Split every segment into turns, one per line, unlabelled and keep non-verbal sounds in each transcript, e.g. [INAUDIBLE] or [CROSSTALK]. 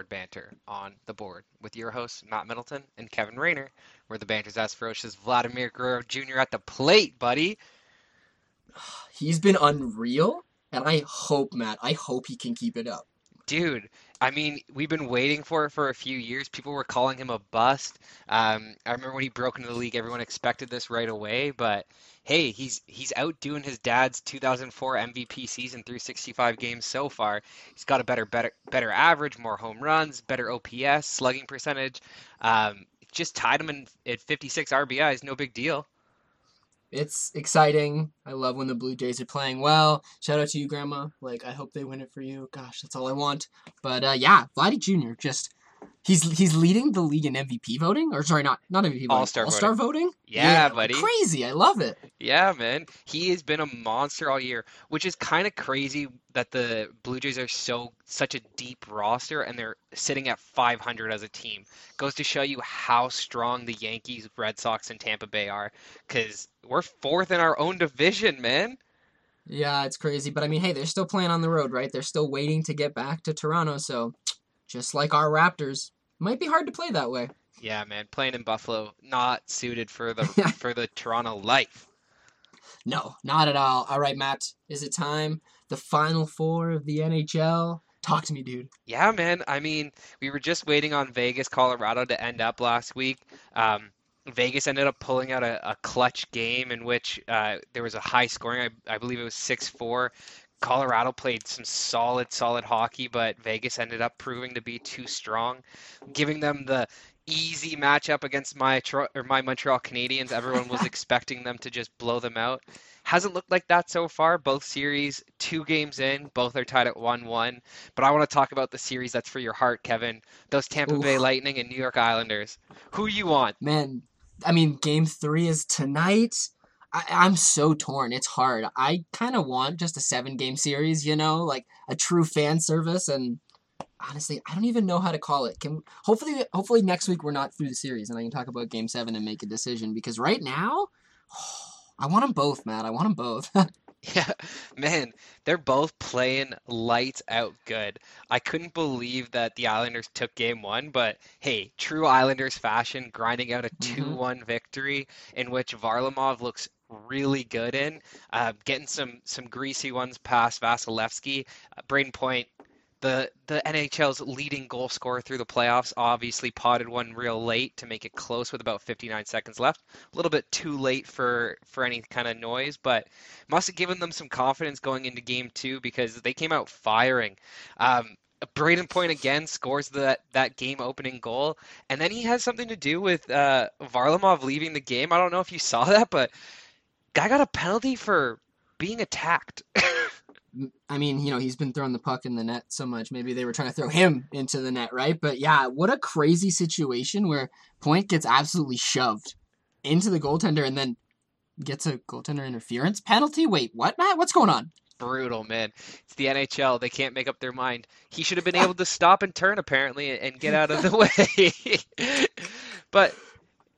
scoreboard banter on the board with your hosts, Matt Middleton and Kevin Rayner, where the banter's as ferocious as Vladimir Guerrero Jr. at the plate, buddy. [SIGHS]
He's been unreal, and I hope, Matt, I hope he can keep it up.
Dude, I mean, we've been waiting for it for a few years. People were calling him a bust. Um, I remember when he broke into the league, everyone expected this right away. But hey, he's he's outdoing his dad's 2004 MVP season through 65 games so far. He's got a better better better average, more home runs, better OPS, slugging percentage. Um, just tied him in at 56 RBIs, no big deal
it's exciting. I love when the Blue Jays are playing well. Shout out to you, Grandma. Like, I hope they win it for you. Gosh, that's all I want. But uh, yeah, Vladdy Jr. just he's he's leading the league in MVP voting, or sorry, not not MVP voting,
All Star
All Star
voting.
voting.
Yeah, buddy.
crazy. I love it.
Yeah, man. He has been a monster all year, which is kind of crazy that the Blue Jays are so such a deep roster and they're sitting at 500 as a team. Goes to show you how strong the Yankees, Red Sox, and Tampa Bay are cuz we're fourth in our own division, man.
Yeah, it's crazy, but I mean, hey, they're still playing on the road, right? They're still waiting to get back to Toronto, so just like our Raptors, might be hard to play that way.
Yeah, man, playing in Buffalo not suited for the [LAUGHS] for the Toronto life.
No, not at all. All right, Matt, is it time? The final four of the NHL. Talk to me, dude.
Yeah, man. I mean, we were just waiting on Vegas, Colorado to end up last week. Um, Vegas ended up pulling out a, a clutch game in which uh, there was a high scoring. I, I believe it was 6 4. Colorado played some solid, solid hockey, but Vegas ended up proving to be too strong, giving them the easy matchup against my or my Montreal Canadiens. Everyone was [LAUGHS] expecting them to just blow them out. Hasn't looked like that so far. Both series, two games in, both are tied at 1 1. But I want to talk about the series that's for your heart, Kevin. Those Tampa Oof. Bay Lightning and New York Islanders. Who you want?
Man, I mean, game three is tonight. I, I'm so torn. It's hard. I kind of want just a seven game series, you know, like a true fan service. And honestly, I don't even know how to call it. Can hopefully, hopefully next week we're not through the series and I can talk about game seven and make a decision because right now, oh, [SIGHS] I want them both, Matt. I want them both. [LAUGHS]
Yeah, man, they're both playing lights out good. I couldn't believe that the Islanders took game one, but hey, true Islanders fashion, grinding out a 2 mm-hmm. one victory in which Varlamov looks really good in, uh, getting some some greasy ones past Vasilevskiy. Uh, Brayden Point the the NHL's leading goal scorer through the playoffs obviously potted one real late to make it close with about 59 seconds left. A little bit too late for for any kind of noise, but must have given them some confidence going into game two because they came out firing. Um, Brayden Point again scores that that game opening goal, and then he has something to do with uh, Varlamov leaving the game. I don't know if you saw that, but guy got a penalty for being attacked. [LAUGHS]
I mean, you know, he's been throwing the puck in the net so much. Maybe they were trying to throw him into the net, right? But yeah, what a crazy situation where Point gets absolutely shoved into the goaltender and then gets a goaltender interference penalty. Wait, what, Matt? What's going on?
Brutal, man. It's the NHL. They can't make up their mind. He should have been [LAUGHS] able to stop and turn, apparently, and get out of the [LAUGHS] way. but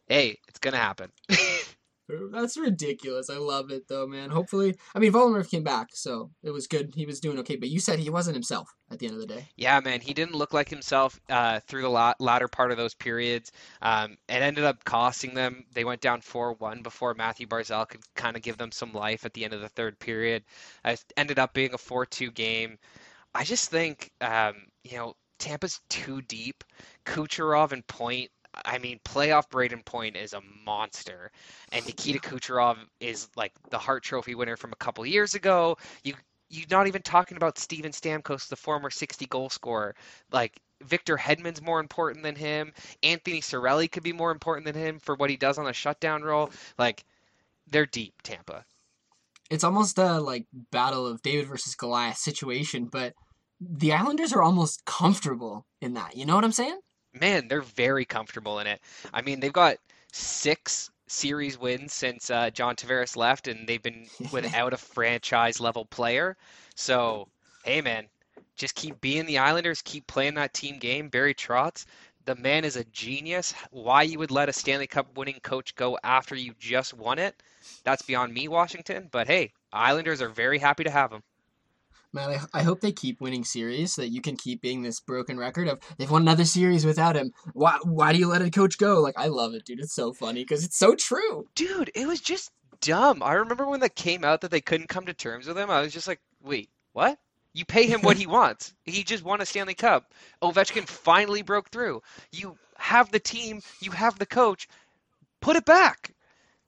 hey, it's going to happen.
That's ridiculous. I love it though, man. Hopefully, I mean, Volmer came back, so it was good. He was doing okay, but you said he wasn't himself at the end of the day.
Yeah, man, he didn't look like himself uh, through the la- latter part of those periods. Um, it ended up costing them. They went down four-one before Mathew Barzal could kind of give them some life at the end of the third period. It ended up being a four-two game. I just think, um, you know, Tampa's too deep. Kucherov and Point I mean, playoff Brayden Point is a monster, and Nikita Kucherov is like the Hart Trophy winner from a couple years ago. You you're not even talking about Steven Stamkos, the former 60 goal scorer. Like Victor Hedman's more important than him. Anthony Cirelli could be more important than him for what he does on a shutdown role. Like they're deep, Tampa.
It's almost a like battle of David versus Goliath situation, but the Islanders are almost comfortable in that. You know what I'm saying?
Man, they're very comfortable in it. I mean, they've got six series wins since uh, John Tavares left, and they've been [LAUGHS] without a franchise level player. So, hey, man, just keep being the Islanders, keep playing that team game. Barry Trotz, the man is a genius. Why you would let a Stanley Cup winning coach go after you just won it, that's beyond me, Washington. But hey, Islanders are very happy to have him.
Man, I, I hope they keep winning series so that you can keep being this broken record of they've won another series without him. Why why do you let a coach go? Like I love it, dude. It's so funny because it's so true.
Dude, it was just dumb. I remember when that came out that they couldn't come to terms with him. I was just like, wait, what? You pay him what he [LAUGHS] wants. He just won a Stanley Cup. Ovechkin finally broke through. You have the team, you have the coach. Put it back.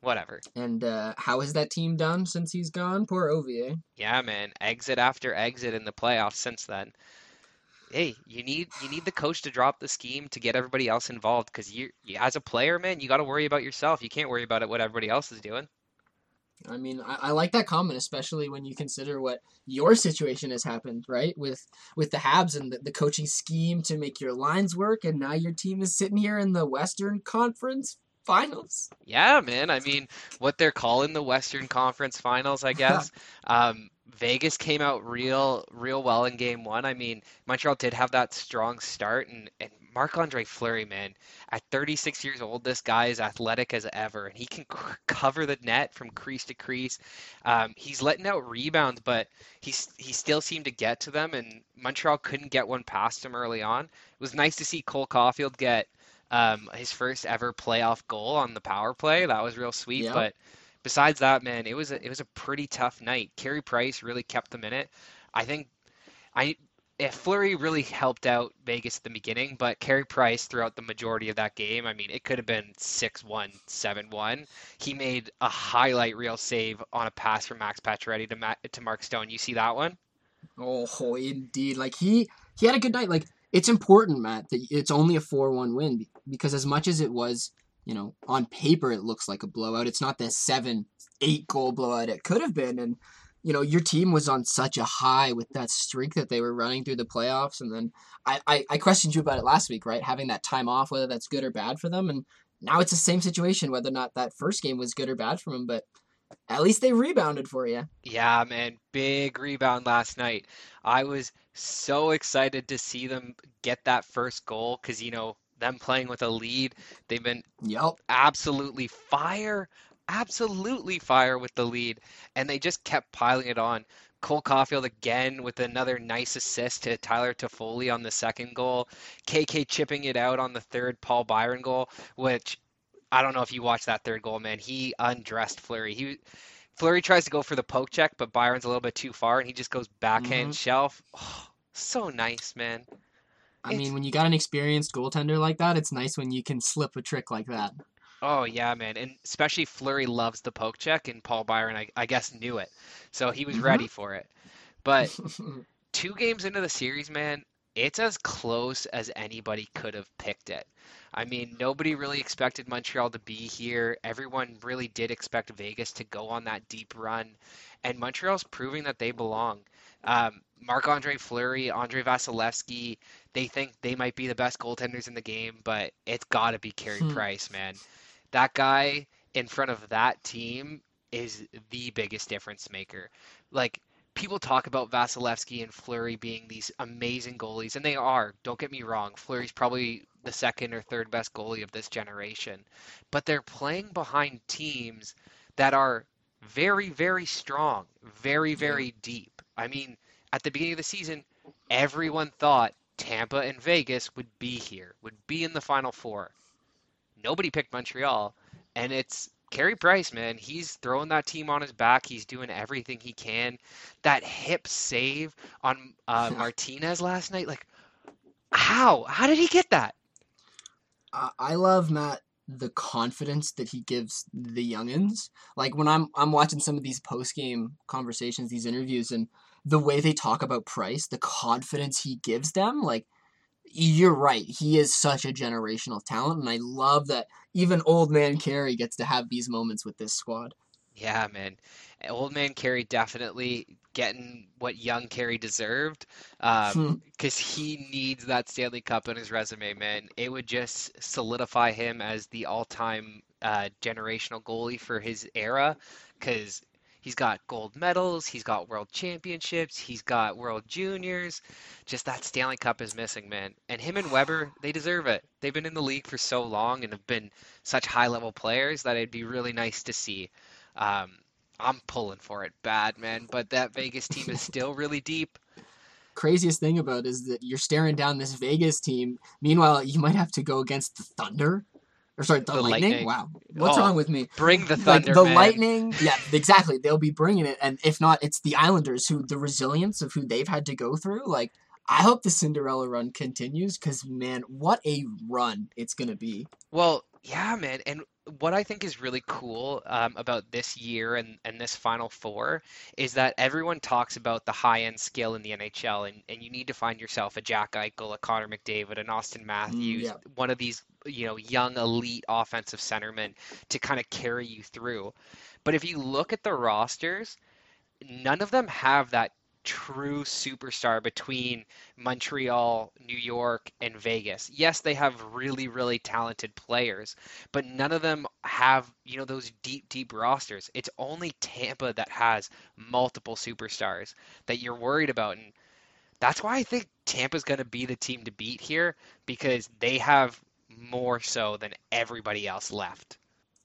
Whatever.
And uh, how has that team done since he's gone? Poor Ovier.
Yeah, man. Exit after exit in the playoffs since then. Hey, you need you need the coach to drop the scheme to get everybody else involved because you, you as a player, man, you got to worry about yourself. You can't worry about it what everybody else is doing.
I mean, I, I like that comment, especially when you consider what your situation has happened, right? With with the Habs and the, the coaching scheme to make your lines work, and now your team is sitting here in the Western Conference Finals.
Yeah, man. I mean, what they're calling the Western Conference Finals, I guess. um, Vegas came out real, real well in Game One. I mean, Montreal did have that strong start, and and Marc Andre Fleury, man, at 36 years old, this guy is athletic as ever, and he can c- cover the net from crease to crease. Um, he's letting out rebounds, but he's he still seemed to get to them, and Montreal couldn't get one past him early on. It was nice to see Cole Caufield get um, his first ever playoff goal on the power play. That was real sweet,
Yeah.
but besides that, man, it was a, it was a pretty tough night. Carey Price really kept them in it. I think I if Fleury really helped out Vegas at the beginning, but Carey Price throughout the majority of that game, I mean, it could have been 6-1, 7-1. He made a highlight reel save on a pass from Max Pacioretty to Ma- to Mark Stone. You see that one?
Oh, indeed. Like he he had a good night. Like it's important, Matt, that it's only a four-one win be- because as much as it was, you know, on paper it looks like a blowout. It's not the seven, eight goal blowout it could have been, and you know your team was on such a high with that streak that they were running through the playoffs, and then I I, I questioned you about it last week, right? Having that time off, whether that's good or bad for them, and now it's the same situation, whether or not that first game was good or bad for them, but. At least they rebounded for you.
Yeah, man, big rebound last night. I was so excited to see them get that first goal because, you know, them playing with a lead, they've been
Yep.
absolutely fire, absolutely fire with the lead, and they just kept piling it on. Cole Caufield again with another nice assist to Tyler Toffoli on the second goal. KK chipping it out on the third Paul Byron goal, which I don't know if you watched that third goal, man. He undressed Fleury. He Fleury tries to go for the poke check, but Byron's a little bit too far, and he just goes backhand
Mhm.
shelf. Oh, so nice, man.
I
It's-
mean, when you got an experienced goaltender like that, it's nice when you can slip a trick like that.
Oh yeah, man, and especially Fleury loves the poke check, and Paul Byron, I, I guess, knew it, so he was
Mhm.
ready for it. But [LAUGHS] two games into the series, man, it's as close as anybody could have picked it. I mean, nobody really expected Montreal to be here. Everyone really did expect Vegas to go on that deep run, and Montreal's proving that they belong. Um, Marc-Andre Fleury, Andrei Vasilevskiy, they think they might be the best goaltenders in the game, but it's got to be Carey
Hmm.
Price, man. That guy in front of that team is the biggest difference maker. Like people talk about Vasilevskiy and Fleury being these amazing goalies, and they are. Don't get me wrong. Fleury's probably the second or third best goalie of this generation, but they're playing behind teams that are very, very strong, very,
Yeah.
very deep. I mean, at the beginning of the season, everyone thought Tampa and Vegas would be here, would be in the Final Four. Nobody picked Montreal, and it's Carey Price, man. He's throwing that team on his back. He's doing everything he can. That hip save on uh, [LAUGHS] Martinez last night, like, how? How did he get that?
I I love Matt the confidence that he gives the youngins. Like when I'm I'm watching some of these post game conversations, these interviews, and the way they talk about Price, the confidence he gives them, like you're right, he is such a generational talent, and I love that even old man Carey gets to have these moments with this squad.
Yeah, man. Old man Carey definitely getting what young Carey deserved. Um, because he needs that Stanley Cup on his resume, man. It would just solidify him as the all-time uh, generational goalie for his era. Because he's got gold medals, he's got world championships, he's got world juniors. Just that Stanley Cup is missing, man. And him and Weber, they deserve it. They've been in the league for so long and have been such high-level players that it'd be really nice to see. Um, I'm pulling for it bad, man. But that Vegas team is still really deep.
Craziest thing about is that you're staring down this Vegas team. Meanwhile, you might have to go against the Thunder. Or sorry, the,
The
lightning?
Lightning.
Wow. What's
Oh,
wrong with me?
Bring the
Like
thunder,
the
man.
lightning, yeah, exactly. They'll be bringing it, and if not, it's the Islanders who the resilience of who they've had to go through. Like, I hope the Cinderella run continues because man, what a run it's gonna be.
Well, yeah, man. And what I think is really cool um, about this year and, and this Final Four is that everyone talks about the high-end skill in the NHL, and, and you need to find yourself a Jack Eichel, a Connor McDavid, an Austin Matthews,
yeah.
one of these, you know, young elite offensive centermen to kind of carry you through. But if you look at the rosters, none of them have that true superstar between Montreal, New York, and Vegas. Yes, they have really, really talented players, but none of them have, you know, those deep, deep rosters. It's only Tampa that has multiple superstars that you're worried about. And that's why I think Tampa's going to be the team to beat here because they have more so than everybody else left.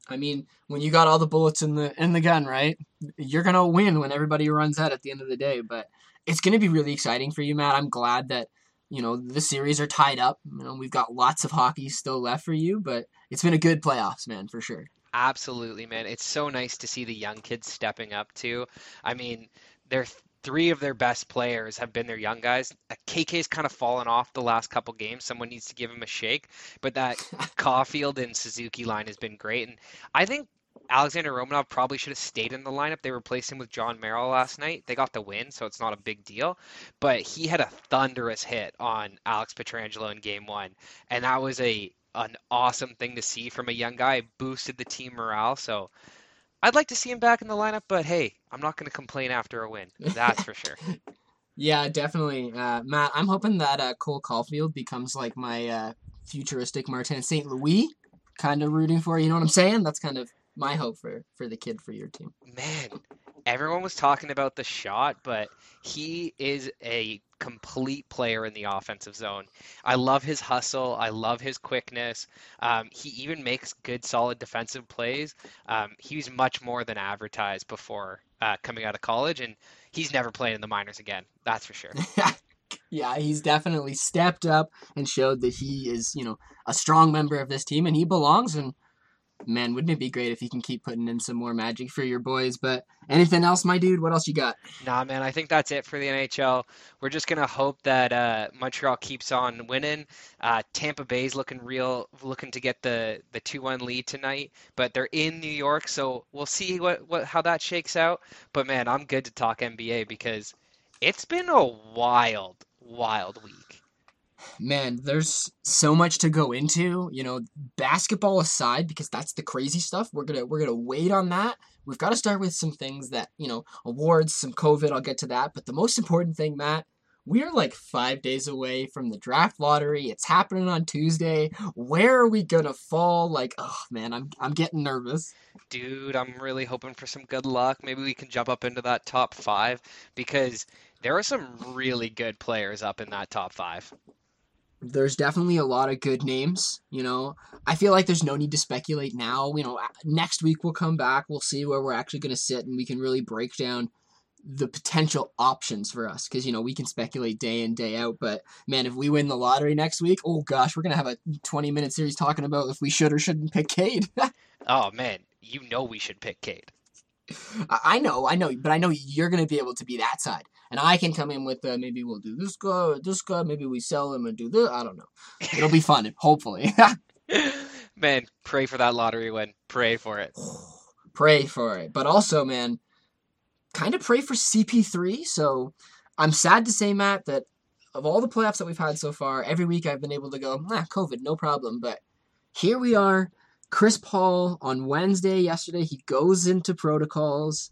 I mean, when you got all the bullets in the in the gun, right? You're gonna win when everybody runs out at the end of the day. But it's gonna be really exciting for you, Matt. I'm glad that you know the series are tied up. You know, we've got lots of hockey still left for you, but it's been a good playoffs, man, for sure.
Absolutely, man. It's so nice to see the young kids stepping up too. I mean, they're three of their best players have been their young guys. Uh, KK's kind of fallen off the last couple games. Someone needs to give him a shake. But that [LAUGHS] Caufield and Suzuki line has been great. And I think Alexander Romanov probably should have stayed in the lineup. They replaced him with Jon Merrill last night. They got the win, so it's not a big deal. But he had a thunderous hit on Alex Pietrangelo in game one. And that was a an awesome thing to see from a young guy. It boosted the team morale. So I'd like to see him back in the lineup, but hey, I'm not going to complain after a win. That's for sure. [LAUGHS]
Yeah, definitely, uh, Matt. I'm hoping that uh, Cole Caufield becomes like my uh, futuristic Martin St. Louis, kind of rooting for. You know what I'm saying? That's kind of my hope for for the kid for your team.
Man, everyone was talking about the shot, but he is a complete player in the offensive zone. I love his hustle. I love his quickness. Um, he even makes good, solid defensive plays. Um, he was much more than advertised before uh, coming out of college, and he's never played in the minors again. That's for sure. [LAUGHS]
yeah, he's definitely stepped up and showed that he is, you know, a strong member of this team and he belongs. And man, wouldn't it be great if you can keep putting in some more magic for your boys? But anything else, my dude? What else you got?
Nah, man, I think that's it for the NHL. We're just gonna hope that uh, Montreal keeps on winning. Uh, Tampa Bay's looking real, looking to get the the two one lead tonight, but they're in New York, so we'll see what what how that shakes out. But man, I'm good to talk NBA because it's been a wild, wild week.
Man, there's so much to go into. You know, basketball aside, because that's the crazy stuff. We're gonna we're gonna wait on that. We've got to start with some things that you know, awards, some COVID. I'll get to that. But the most important thing, Matt, we're like five days away from the draft lottery. It's happening on Tuesday. Where are we gonna fall? Like, oh man, I'm I'm getting nervous.
Dude, I'm really hoping for some good luck. Maybe we can jump up into that top five because there are some really good players up in that top five.
There's definitely a lot of good names. You know, I feel like there's no need to speculate now. You know, next week we'll come back. We'll see where we're actually going to sit, and we can really break down the potential options for us because you know we can speculate day in day out but man if we win the lottery next week oh gosh we're gonna have a 20 minute series talking about if we should or shouldn't pick Cade [LAUGHS]
Oh man, you know we should pick Cade.
I know I know but I know you're gonna be able to be that side and I can come in with uh, maybe we'll do this guy or this guy maybe we sell him and do this I don't know it'll be fun hopefully [LAUGHS]
Man, pray for that lottery win. Pray for it. [SIGHS]
pray for it. But also, man, kind of pray for CP3. So I'm sad to say, Matt, that of all the playoffs that we've had so far, every week I've been able to go, nah, COVID, no problem. But here we are. Chris Paul on Wednesday, yesterday, he goes into protocols.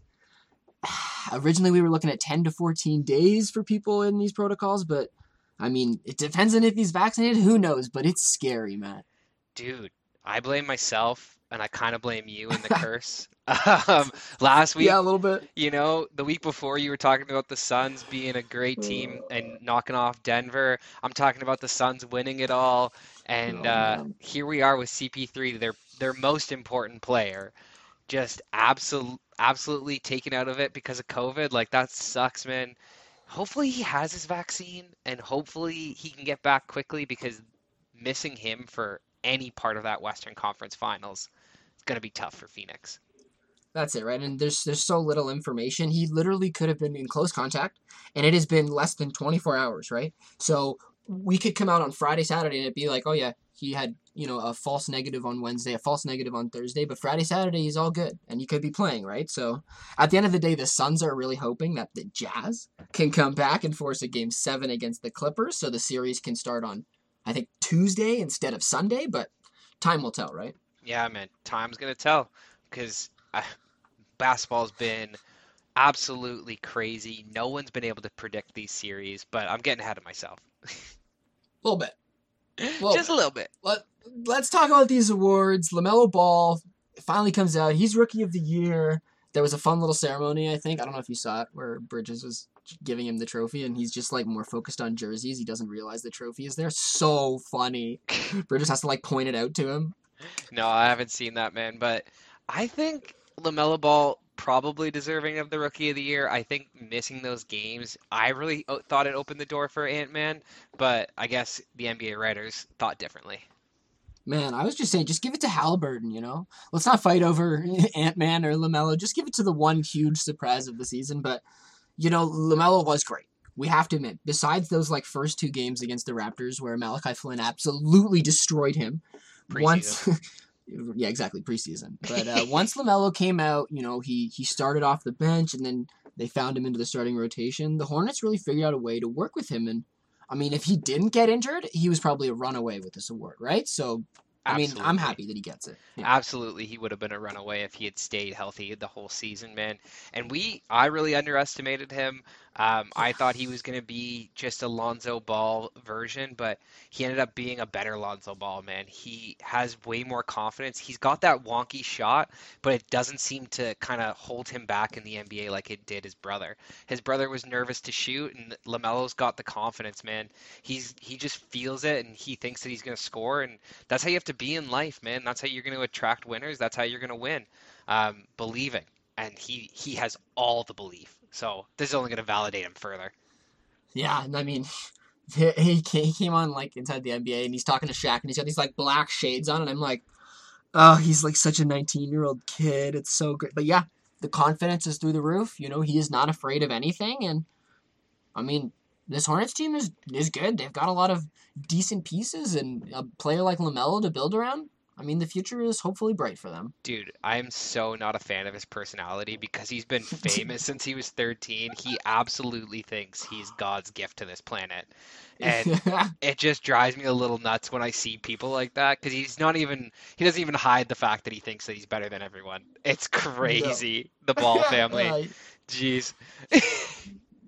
[SIGHS] Originally, we were looking at 10 to 14 days for people in these protocols, but I mean, it depends on if he's vaccinated. Who knows? But it's scary, Matt.
Dude, I blame myself and I kind of blame you in the [LAUGHS] curse. Um, last week,
Yeah, a little bit.
you know, the week before you were talking about the Suns being a great team and knocking off Denver. I'm talking about the Suns winning it all. And
Oh,
uh, here we are with CP3, their their most important player, just absolute absolutely taken out of it because of COVID. Like that sucks, man. Hopefully he has his vaccine and hopefully he can get back quickly because missing him for any part of that Western Conference Finals is going to be tough for Phoenix.
That's it, right? And there's there's so little information. He literally could have been in close contact, and it has been less than 24 hours, right? So we could come out on Friday, Saturday, and it'd be like, oh yeah, he had you know a false negative on Wednesday, a false negative on Thursday, but Friday, Saturday he's all good, and he could be playing, right? So at the end of the day, the Suns are really hoping that the Jazz can come back and force a game seven against the Clippers, so the series can start on, I think Tuesday instead of Sunday, but time will tell, right?
Yeah, man, time's gonna tell because uh, basketball's been absolutely crazy. No one's been able to predict these series, but I'm getting ahead of myself.
a [LAUGHS] little bit.
Well, Just a little bit.
Let, let's talk about these awards. LaMelo Ball finally comes out. He's Rookie of the Year. There was a fun little ceremony, I think. I don't know if you saw it, where Bridges was giving him the trophy and he's just like more focused on jerseys. He doesn't realize the trophy is there. So funny. [LAUGHS] Bridges has to like point it out to him.
No, I haven't seen that, man. But I think LaMelo Ball probably deserving of the Rookie of the Year. I think missing those games, I really thought it opened the door for Ant Man, but I guess the NBA writers thought differently.
Man, I was just saying, just give it to Halliburton, you know? Let's not fight over [LAUGHS] Ant Man or LaMelo. Just give it to the one huge surprise of the season. But, you know, LaMelo was great. We have to admit, besides those like first two games against the Raptors where Malachi Flynn absolutely destroyed him, once [LAUGHS] yeah, exactly preseason. But uh, [LAUGHS] once Lamelo came out, you know, he he started off the bench, and then they found him into the starting rotation. The Hornets really figured out a way to work with him, and I mean, if he didn't get injured, he was probably a runaway with this award, right? So Absolutely. I mean, I'm happy that he gets it.
Yeah. Absolutely, he would have been a runaway if he had stayed healthy the whole season, man. And we, I really underestimated him. Um, [LAUGHS] I thought he was going to be just a Lonzo Ball version, but he ended up being a better Lonzo Ball, man. He has way more confidence. He's got that wonky shot, but it doesn't seem to kind of hold him back in the NBA like it did his brother. His brother was nervous to shoot, and Lamelo's got the confidence, man. He's he just feels it, and he thinks that he's going to score, and that's how you have to be in life, man. That's how you're going to attract winners. That's how you're going to win. Um, believing, and he he has all the belief. So this is only going to validate him further.
Yeah, I mean, [LAUGHS] he came on like inside the NBA and he's talking to Shaq and he's got these like black shades on and I'm like, oh, he's like such a 19 year old kid. It's so great. But yeah, the confidence is through the roof. You know, he is not afraid of anything. And I mean, this Hornets team is is good. They've got a lot of decent pieces and a player like Lamelo to build around. I mean, the future is hopefully bright for them.
Dude, I'm so not a fan of his personality because he's been [LAUGHS] famous since he was 13. He absolutely thinks he's God's gift to this planet. And [LAUGHS] it just drives me a little nuts when I see people like that because he's not even, he doesn't even hide the fact that he thinks that he's better than everyone. It's crazy, no. the [LAUGHS] Ball family. Jeez.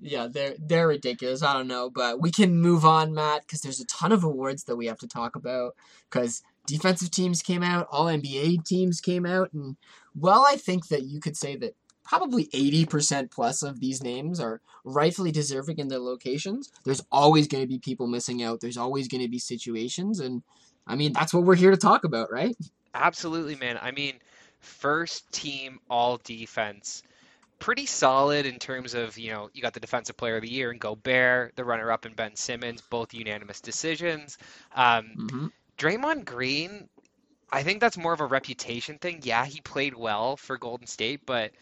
yeah, they're they're ridiculous. I don't know, but we can move on, Matt, because there's a ton of awards that we have to talk about. Because defensive teams came out, all NBA teams came out, and well, I think that you could say that probably 80% plus of these names are rightfully deserving in their locations. There's always going to be people missing out. There's always going to be situations, and I mean that's what we're here to talk about, right?
Absolutely, man. I mean, first team all defense pretty solid in terms of you know you got the defensive player of the year and Gobert, the runner up and Ben Simmons, both unanimous decisions. Um, mm-hmm. Draymond Green, I think that's more of a reputation thing. Yeah, he played well for Golden State, but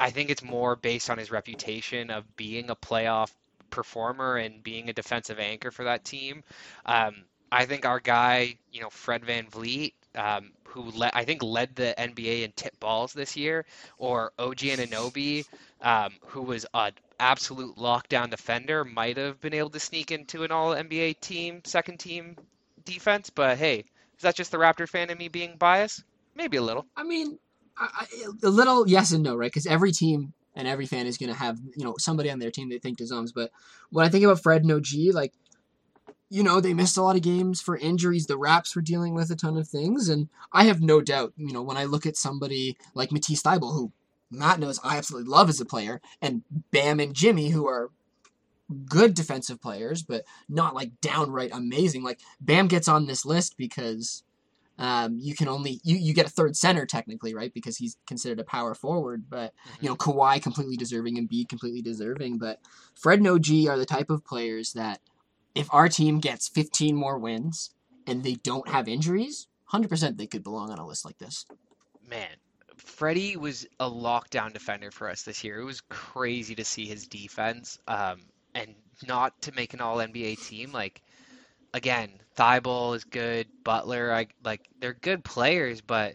I think it's more based on his reputation of being a playoff performer and being a defensive anchor for that team. Um, I think our guy, you know, Fred VanVleet, um, who le- I think led the NBA in tip balls this year, or OG Anunoby, um, who was an absolute lockdown defender, might have been able to sneak into an All NBA team, second team defense, but hey, is that just the Raptor fan in me being biased? Maybe a little.
I mean, I, a little yes and no, right? Because every team and every fan is going to have you know somebody on their team they think deserves. But when I think about Fred and OG, like you know they missed a lot of games for injuries. The Raps were dealing with a ton of things, and I have no doubt. You know when I look at somebody like Matisse Thybulle, who Matt knows I absolutely love as a player, and Bam and Jimmy, who are good defensive players, but not like downright amazing. Like Bam gets on this list because Um, you can only you, you get a third center technically, right? Because he's considered a power forward. But you know, Kawhi completely deserving and B completely deserving. But Fred and OG are the type of players that if our team gets 15 more wins and they don't have injuries, 100% they could belong on a list like this.
Man, Freddie was a lockdown defender for us this year. It was crazy to see his defense. Um, and not to make an all NBA team, like again, Thybulle is good, Butler, I like they're good players, but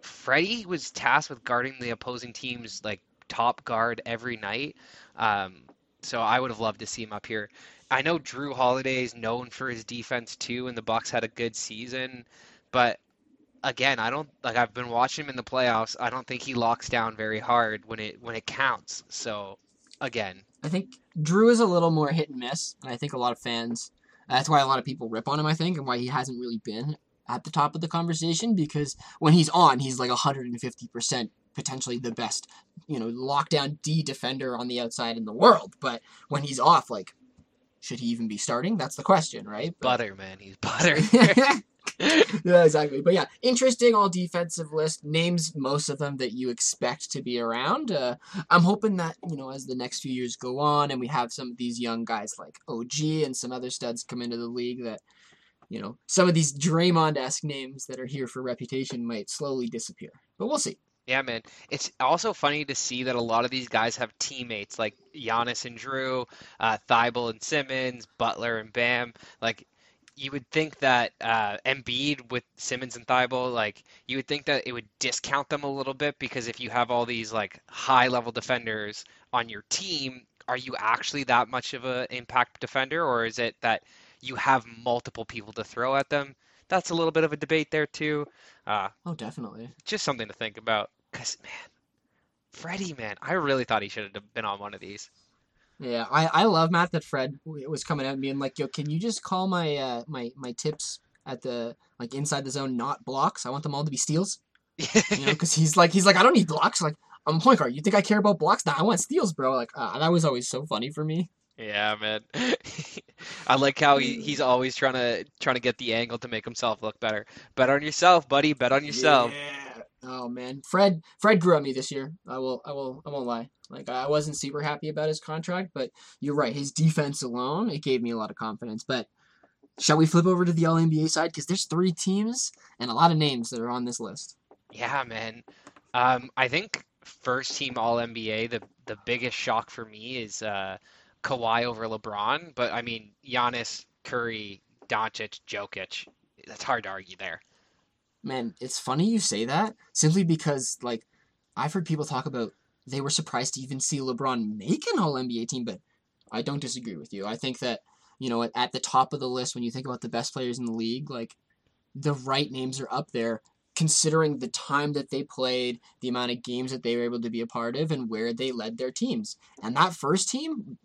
Freddie was tasked with guarding the opposing team's like top guard every night. Um, so I would have loved to see him up here. I know Jrue Holiday is known for his defense too, and the Bucks had a good season, but again, I don't like I've been watching him in the playoffs. I don't think he locks down very hard when it when it counts. So again,
I think Jrue is a little more hit and miss, and I think a lot of fans. That's why a lot of people rip on him. I think, and why he hasn't really been at the top of the conversation because when he's on, he's like 150 percent potentially the best, you know, lockdown D defender on the outside in the world. But when he's off, like, should he even be starting? That's the question, right? But...
butter, man, he's butter. [LAUGHS] [LAUGHS] [LAUGHS]
yeah, exactly. But yeah, interesting all defensive list. Names most of them that you expect to be around. Uh, I'm hoping that, you know, as the next few years go on and we have some of these young guys like OG and some other studs come into the league that, you know, some of these Draymond esque names that are here for reputation might slowly disappear. But we'll see.
Yeah, man. It's also funny to see that a lot of these guys have teammates like Giannis and Jrue, uh, Thybulle and Simmons, Butler and Bam. Like you would think that uh, Embiid with Simmons and Thybulle, like you would think that it would discount them a little bit because if you have all these like high level defenders on your team, are you actually that much of an impact defender, or is it that you have multiple people to throw at them? That's a little bit of a debate there too. Uh,
oh, definitely.
Just something to think about. Cause man, Freddie, man, I really thought he should have been on one of these.
Yeah, I, I love Matt that Fred was coming at me and like, yo, can you just call my uh my my tips at the like inside the zone not blocks? I want them all to be steals. you know, [LAUGHS] because he's like he's like I don't need blocks. Like I'm a point guard. You think I care about blocks? Nah, I want steals, bro. Like uh, that was always so funny for me.
Yeah, man. [LAUGHS] I like how he, he's always trying to trying to get the angle to make himself look better. Bet on yourself, buddy. Bet on yourself.
Yeah. Oh man, Fred Fred grew on me this year. I will I will I won't lie. Like I wasn't super happy about his contract, but you're right. His defense alone, it gave me a lot of confidence. But shall we flip over to the All NBA side? Because there's three teams and a lot of names that are on this list.
Yeah, man. Um, I think first team All NBA. The the biggest shock for me is uh, Kawhi over LeBron. But I mean, Giannis, Curry, Doncic, Jokic. That's hard to argue there.
Man, it's funny you say that simply because like I've heard people talk about they were surprised to even see LeBron make an All NBA team, but I don't disagree with you. I think that you know at the top of the list when you think about the best players in the league, like the right names are up there considering the time that they played, the amount of games that they were able to be a part of, and where they led their teams. And that first team,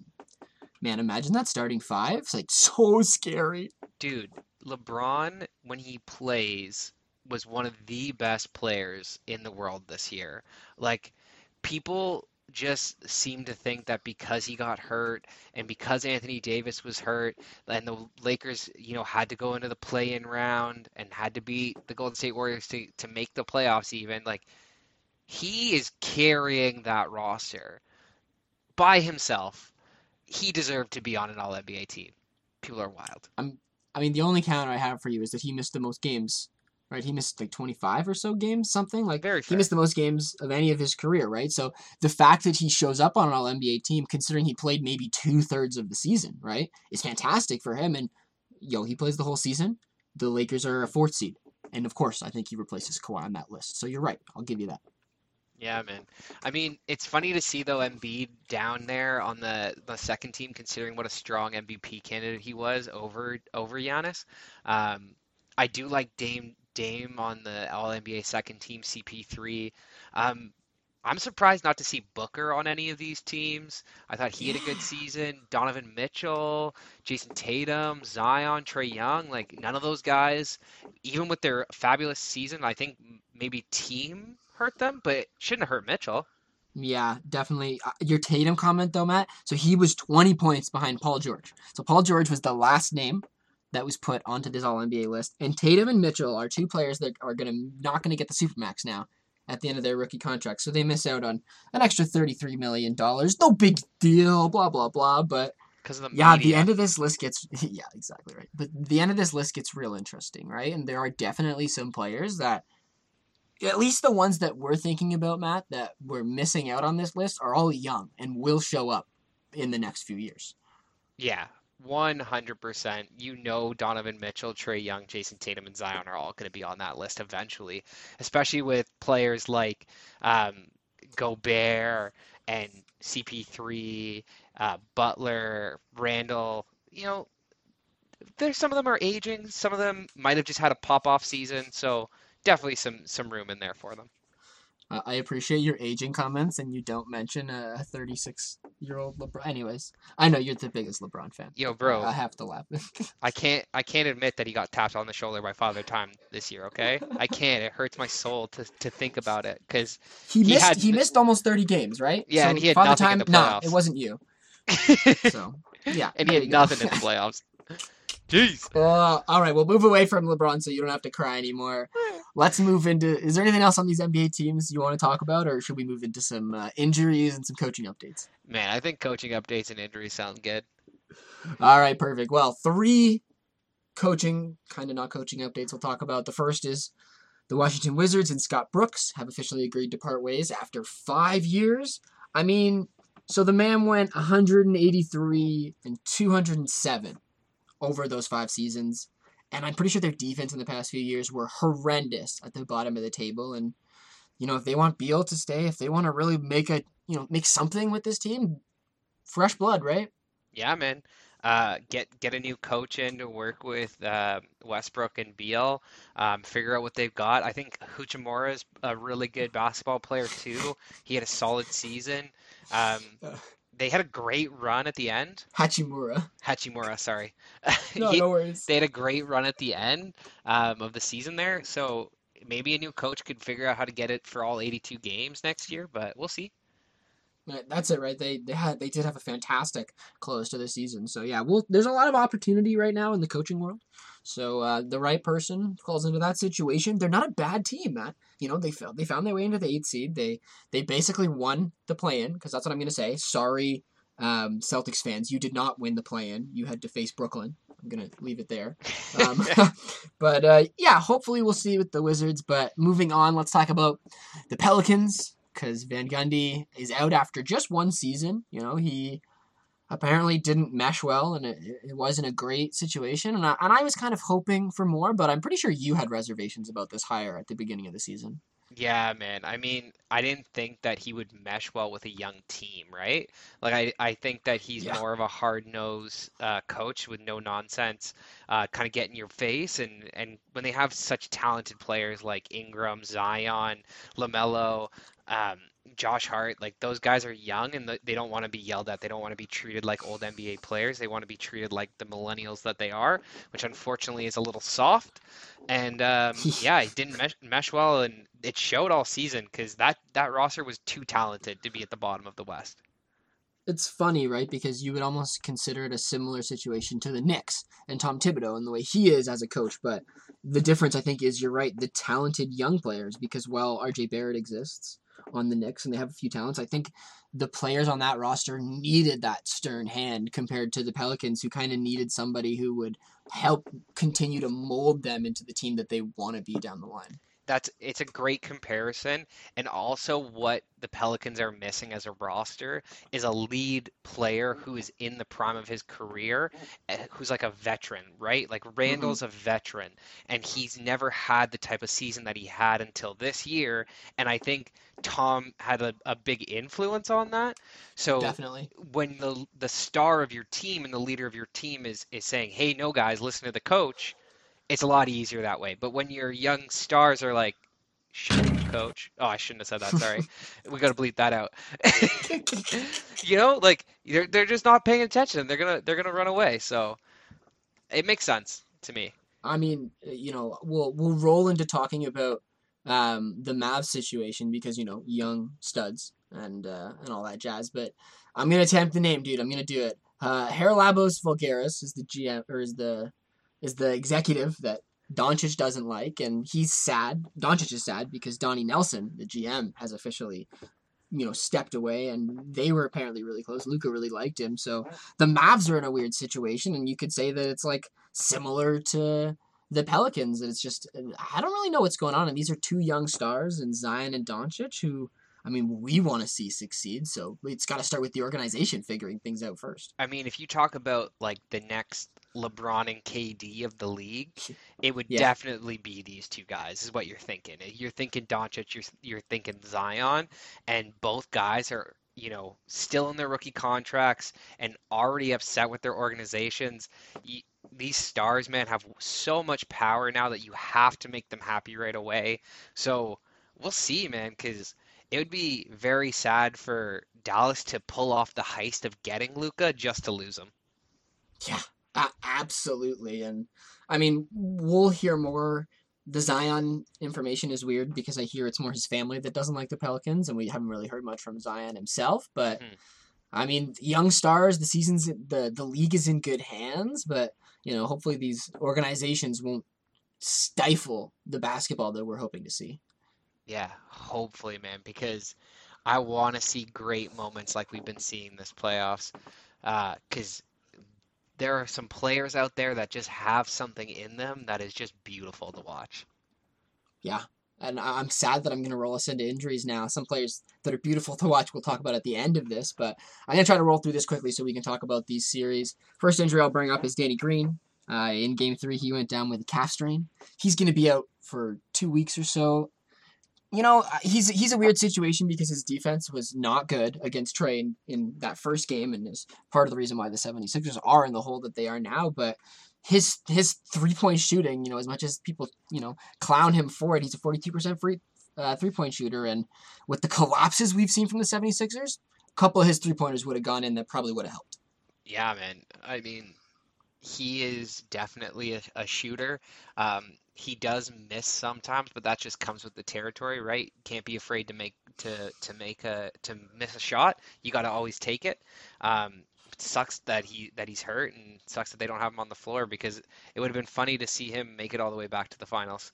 man, imagine that starting five. It's like so scary.
Dude, LeBron, when he plays, was one of the best players in the world this year. Like, people just seem to think that because he got hurt and because Anthony Davis was hurt and the Lakers, you know, had to go into the play-in round and had to beat the Golden State Warriors to to make the playoffs even like he is carrying that roster by himself. He deserved to be on an all NBA team. People are wild.
I'm I mean the only counter I have for you is that he missed the most games right? He missed like 25 or so games, something like
Very
he missed the most games of any of his career, right? So the fact that he shows up on an All NBA team, considering he played maybe two thirds of the season, right, is fantastic for him. And yo, he plays the whole season. The Lakers are a fourth seed, and of course, I think he replaces Kawhi on that list. So you're right. I'll give you that.
Yeah, man. I mean, it's funny to see though Embiid down there on the, the second team, considering what a strong MVP candidate he was over over Giannis. Um, I do like Dame Dame on the All NBA second team, CP3. Um, I'm surprised not to see Booker on any of these teams. I thought he yeah. had a good season. Donovan Mitchell, Jayson Tatum, Zion, Trae Young, like none of those guys, even with their fabulous season, I think maybe team hurt them, but shouldn't have hurt Mitchell.
Yeah, definitely. Uh, your Tatum comment though, Matt. So he was 20 points behind Paul George. So Paul George was the last name that was put onto this All NBA list, and Tatum and Mitchell are two players that are gonna not gonna get the supermax now at the end of their rookie contract, so they miss out on an extra thirty three million dollars. No big deal, blah blah blah. But
Because the
yeah,
media.
the end of this list gets [LAUGHS] yeah, exactly right. But the end of this list gets real interesting, right? And there are definitely some players that at least the ones that we're thinking about, Matt, that we're missing out on this list are all young and will show up in the next few years.
Yeah, 100%. You know Donovan Mitchell, Trae Young, Jayson Tatum, and Zion are all going to be on that list eventually, especially with players like um, Gobert and CP3, uh, Butler, Randle. You know, there's some of them are aging. Some of them might have just had a pop-off season, so definitely some some room in there for them.
Uh, I appreciate your aging comments, and you don't mention a 36 year old LeBron. Anyways, I know you're the biggest LeBron fan.
Yo, bro,
I have to laugh. [LAUGHS]
I can't I can't admit that he got tapped on the shoulder by Father Time this year, okay? I can't. It hurts my soul to, to think about it because
he
He
missed.
had-
he missed almost 30 games, right?
Yeah,
So
and he had
Father
nothing in
Time.
the
Nah,
playoffs.
it wasn't you. [LAUGHS] So yeah,
and he had nothing in the [LAUGHS] playoffs. Jeez.
Uh, all right, we'll move away from LeBron so you don't have to cry anymore. Let's move into. Is there anything else on these NBA teams you want to talk about, or should we move into some uh, injuries and some coaching updates?
Man, I think coaching updates and injuries sound good.
All right, perfect. Well, three coaching, kind of not coaching updates we'll talk about. The first is the Washington Wizards and Scott Brooks have officially agreed to part ways after five years. I mean, so the man went 183 and 207 over those five seasons. And I'm pretty sure their defense in the past few years were horrendous at the bottom of the table. And, you know, if they want Beal to stay, if they want to really make a, you know, make something with this team, fresh blood, right?
Yeah, man. Uh, get get a new coach in to work with uh, Westbrook and Beal. Um, figure out what they've got. I think Hachimura is a really good basketball player too. He had a solid season. Um, [LAUGHS]
Uh.
They had a great run at the end.
Hachimura.
Hachimura, sorry. [LAUGHS]
No, [LAUGHS]
He-
no worries.
they had a great run at the end um, of the season there. So maybe a new coach could figure out how to get it for all 82 games next year, but we'll see.
That's it, right? They they had they did have a fantastic close to the season. So yeah, well, there's a lot of opportunity right now in the coaching world. So uh, the right person falls into that situation. They're not a bad team, Matt. You know they found they found their way into the eighth seed. They they basically won the play-in because that's what I'm gonna say. Sorry, um, Celtics fans, you did not win the play-in. You had to face Brooklyn. I'm gonna leave it there. Um, [LAUGHS] [LAUGHS] but uh, yeah, hopefully we'll see with the Wizards. But moving on, let's talk about the Pelicans because Van Gundy is out after just one season. You know, he apparently didn't mesh well, and it, it wasn't a great situation. And I, and I was kind of hoping for more, but I'm pretty sure you had reservations about this hire at the beginning of the season.
Yeah, man. I mean, I didn't think that he would mesh well with a young team, right? Like, I, I think that he's
Yeah.
more of a hard-nosed uh, coach with no nonsense, uh, kind of get in your face. And, and when they have such talented players like Ingram, Zion, LaMelo, um, Josh Hart, like those guys are young and th- they don't want to be yelled at. They don't want to be treated like old NBA players. They want to be treated like the millennials that they are, which unfortunately is a little soft. And um, [LAUGHS] yeah, it didn't mesh, mesh well, and it showed all season because that that roster was too talented to be at the bottom of the West.
It's funny, right? Because you would almost consider it a similar situation to the Knicks and Tom Thibodeau and the way he is as a coach. But the difference, I think, is you're right. The talented young players, because while RJ Barrett exists on the Knicks and they have a few talents, I think the players on that roster needed that stern hand compared to the Pelicans, who kind of needed somebody who would help continue to mold them into the team that they want to be down the line.
That's it's a great comparison, and also what the Pelicans are missing as a roster is a lead player who is in the prime of his career, eh, who's like a veteran, right? Like Randle's a veteran, and he's never had the type of season that he had until this year, and I think Tom had a, a big influence on that. So
Definitely.
when the the star of your team and the leader of your team is is saying, "Hey, no guys, listen to the coach," it's a lot easier that way. But when your young stars are like, "Shut up, coach," oh, I shouldn't have said that. Sorry, [LAUGHS] we gotta bleep that out. [LAUGHS] you know, like they're they're just not paying attention. They're gonna they're gonna run away. So it makes sense to me.
I mean, uh, you know, we'll we'll roll into talking about um, the Mavs situation because you know young studs and uh, and all that jazz. But I'm gonna attempt the name, dude. I'm gonna do it. Uh, Haralabos Voulgaris is the GM or is the is the executive that Doncic doesn't like, and he's sad. Doncic is sad because Donnie Nelson, the GM, has officially, you know, stepped away, and they were apparently really close. Luka really liked him, so the Mavs are in a weird situation, and you could say that it's like similar to the Pelicans. It's just I don't really know what's going on, and these are two young stars, and Zion and Doncic, who I mean, we want to see succeed, so it's got to start with the organization figuring things out first.
I mean, if you talk about like the next LeBron and KD of the league, it would yeah. definitely be these two guys. Is what you're thinking. You're thinking Doncic. You're you're thinking Zion, and both guys are you know still in their rookie contracts and already upset with their organizations. these stars, man, have so much power now that you have to make them happy right away. So we'll see, man, because it would be very sad for Dallas to pull off the heist of getting Luka just to lose him.
Yeah, absolutely. And I mean, we'll hear more. The Zion information is weird because I hear it's more his family that doesn't like the Pelicans, and we haven't really heard much from Zion himself. But mm-hmm. I mean, young stars, the season's the the league is in good hands, but you know, hopefully these organizations won't stifle the basketball that we're hoping to see.
Yeah, hopefully, man, because I want to see great moments like we've been seeing this playoffs. Because uh, there are some players out there that just have something in them that is just beautiful to watch.
Yeah, and I'm sad that I'm going to roll us into injuries now. Some players that are beautiful to watch we'll talk about at the end of this, but I'm going to try to roll through this quickly so we can talk about these series. First injury I'll bring up is Danny Green. Uh, in game three, he went down with a calf strain. He's going to be out for two weeks or so you know, uh, he's he's a weird situation because his defense was not good against Trae in, in, that first game and is part of the reason why the 76ers are in the hole that they are now. But his his three point shooting, you know, as much as people, you know, clown him for it, he's a 42% free uh, three point shooter. And with the collapses we've seen from the 76ers, a couple of his three pointers would have gone in that probably would have helped.
Yeah, man. I mean, he is definitely a, a shooter. Um, he does miss sometimes, but that just comes with the territory, right? Can't be afraid to make to to make a to miss a shot. You got to always take it. Um, sucks that he that he's hurt, and sucks that they don't have him on the floor because it would have been funny to see him make it all the way back to the finals.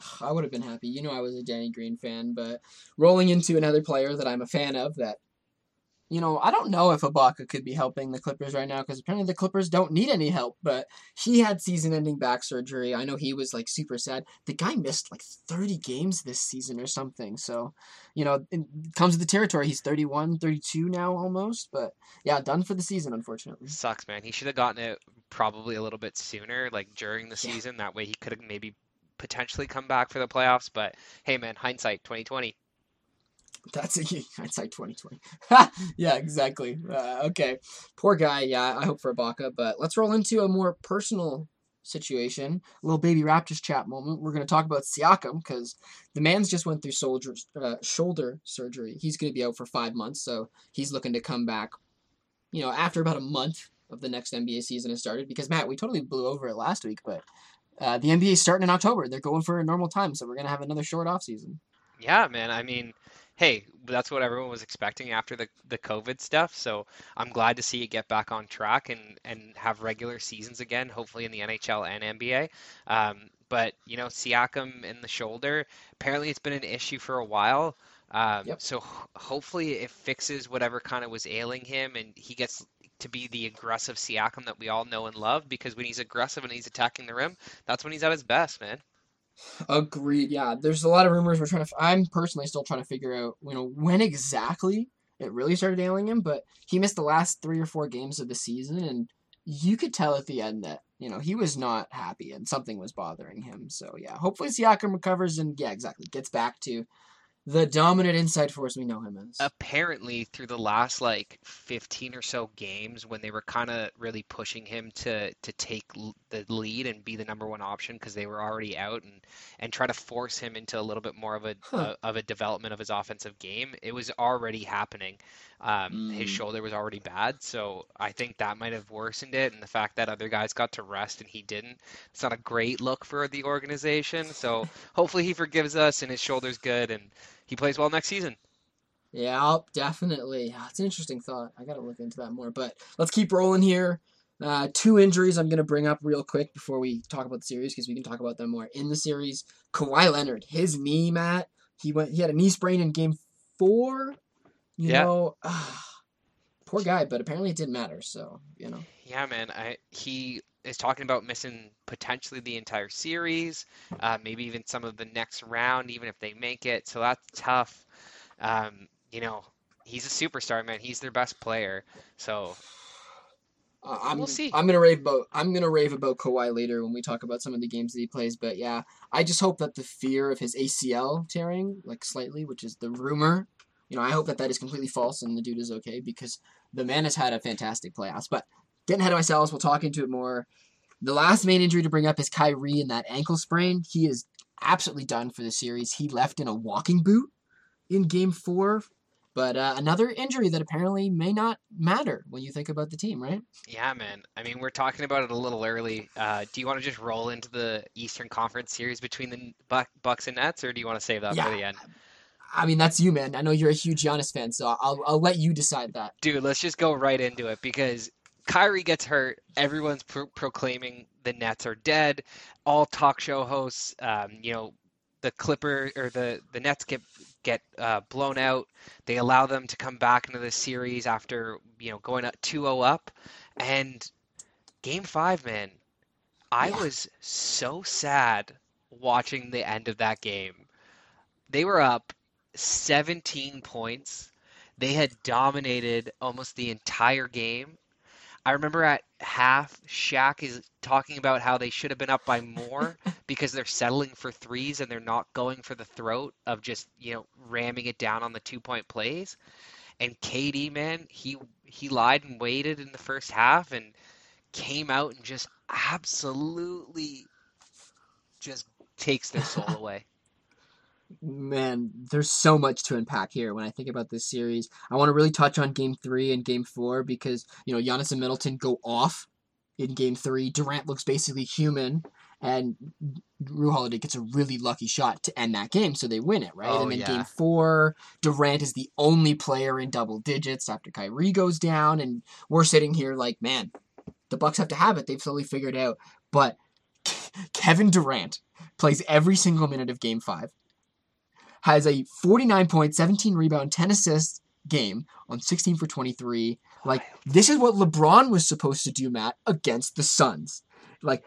[SIGHS]
I would have been happy. You know, I was a Danny Green fan, but rolling into another player that I'm a fan of that you know, I don't know if Ibaka could be helping the Clippers right now because apparently the Clippers don't need any help. But he had season-ending back surgery. I know he was like super sad. The guy missed like 30 games this season or something. So, you know, it comes with the territory. He's 31, 32 now almost. But yeah, done for the season, unfortunately.
Sucks, man. He should have gotten it probably a little bit sooner, like during the yeah. season. That way he could have maybe potentially come back for the playoffs. But hey, man, hindsight 2020. [LAUGHS]
That's a hindsight [LAUGHS] twenty twenty. [LAUGHS] yeah, exactly. Uh, okay, poor guy. Yeah, I hope for Ibaka. But let's roll into a more personal situation. A little baby Raptors chat moment. We're going to talk about Siakam because the man's just went through soldier, uh, shoulder surgery. He's going to be out for five months, so he's looking to come back. You know, after about a month of the next NBA season has started. Because Matt, we totally blew over it last week, but uh, the NBA is starting in October. They're going for a normal time, so we're going to have another short off season.
Yeah, man. I mean hey, that's what everyone was expecting after the, the COVID stuff. So I'm glad to see it get back on track and, and have regular seasons again, hopefully in the NHL and NBA. Um, but, you know, Siakam in the shoulder, apparently it's been an issue for a while. Um, yep. So hopefully it fixes whatever kind of was ailing him and he gets to be the aggressive Siakam that we all know and love because when he's aggressive and he's attacking the rim, that's when he's at his best, man.
Agreed. Yeah, there's a lot of rumors. We're trying to. I'm personally still trying to figure out, you know, when exactly it really started ailing him. But he missed the last three or four games of the season, and you could tell at the end that you know he was not happy and something was bothering him. So yeah, hopefully Siakam recovers and yeah, exactly gets back to the dominant inside force we know him as.
Apparently, through the last like 15 or so games, when they were kind of really pushing him to to take the lead and be the number one option because they were already out and and try to force him into a little bit more of a, huh. a of a development of his offensive game, it was already happening. Um, mm. His shoulder was already bad, so I think that might have worsened it. And the fact that other guys got to rest and he didn't, it's not a great look for the organization. So [LAUGHS] hopefully he forgives us and his shoulder's good and he plays well next season.
Yeah, definitely. It's an interesting thought. I got to look into that more. But let's keep rolling here. Uh, two injuries I'm going to bring up real quick before we talk about the series because we can talk about them more in the series. Kawhi Leonard, his knee, Matt. He went. He had a knee sprain in Game Four. You
Yeah.
know, ah, poor guy, but apparently it didn't matter. So you know,
Yeah, man. I he is talking about missing potentially the entire series, uh, maybe even some of the next round, even if they make it. So that's tough. Um, you know, he's a superstar, man. He's their best player. So
Uh, I'm
We'll see.
I'm gonna rave about I'm gonna rave about Kawhi later when we talk about some of the games that he plays. But yeah, I just hope that the fear of his ACL tearing like slightly, which is the rumor, you know, I hope that that is completely false and the dude is okay because the man has had a fantastic playoffs. But getting ahead of myself, we'll talk into it more. The last main injury to bring up is Kyrie and that ankle sprain. He is absolutely done for the series. He left in a walking boot in Game Four. But uh, another injury that apparently may not matter when you think about the team, right?
yeah, man. I mean, we're talking about it a little early. Uh, do you want to just roll into the Eastern Conference series between the Buck, Bucks and Nets, or do you want to save that for the end?
I mean, that's you, man. I know you're a huge Giannis fan, so I'll I'll let you decide that.
Dude, let's just go right into it because Kyrie gets hurt. Everyone's pro- proclaiming the Nets are dead. All talk show hosts, um, you know, the Clipper or the the Nets get get uh, blown out. They allow them to come back into the series after you know going up 2-0 up, and Game Five, man, I
Yeah.
was so sad watching the end of that game. They were up 17 points. They had dominated almost the entire game. I remember at half, Shaq is talking about how they should have been up by more [LAUGHS] because they're settling for threes and they're not going for the throat of just, you know, ramming it down on the two point plays. And KD, man, he he lied and waited in the first half and came out and just absolutely just takes their soul [LAUGHS] away.
Man, there's so much to unpack here when I think about this series. I want to really touch on Game Three and Game Four because you know Giannis and Middleton go off in Game Three. Durant looks basically human, and Jrue Holiday gets a really lucky shot to end that game, so they win it, right?
Oh,
and then
yeah.
Game Four, Durant is the only player in double digits after Kyrie goes down, and we're sitting here like, man, the Bucks have to have it. They've slowly figured out, but Kevin Durant plays every single minute of Game Five has a 49 point, 17 rebound, 10 assist game on 16 for 23. Like, this is what LeBron was supposed to do, Matt, against the Suns. Like,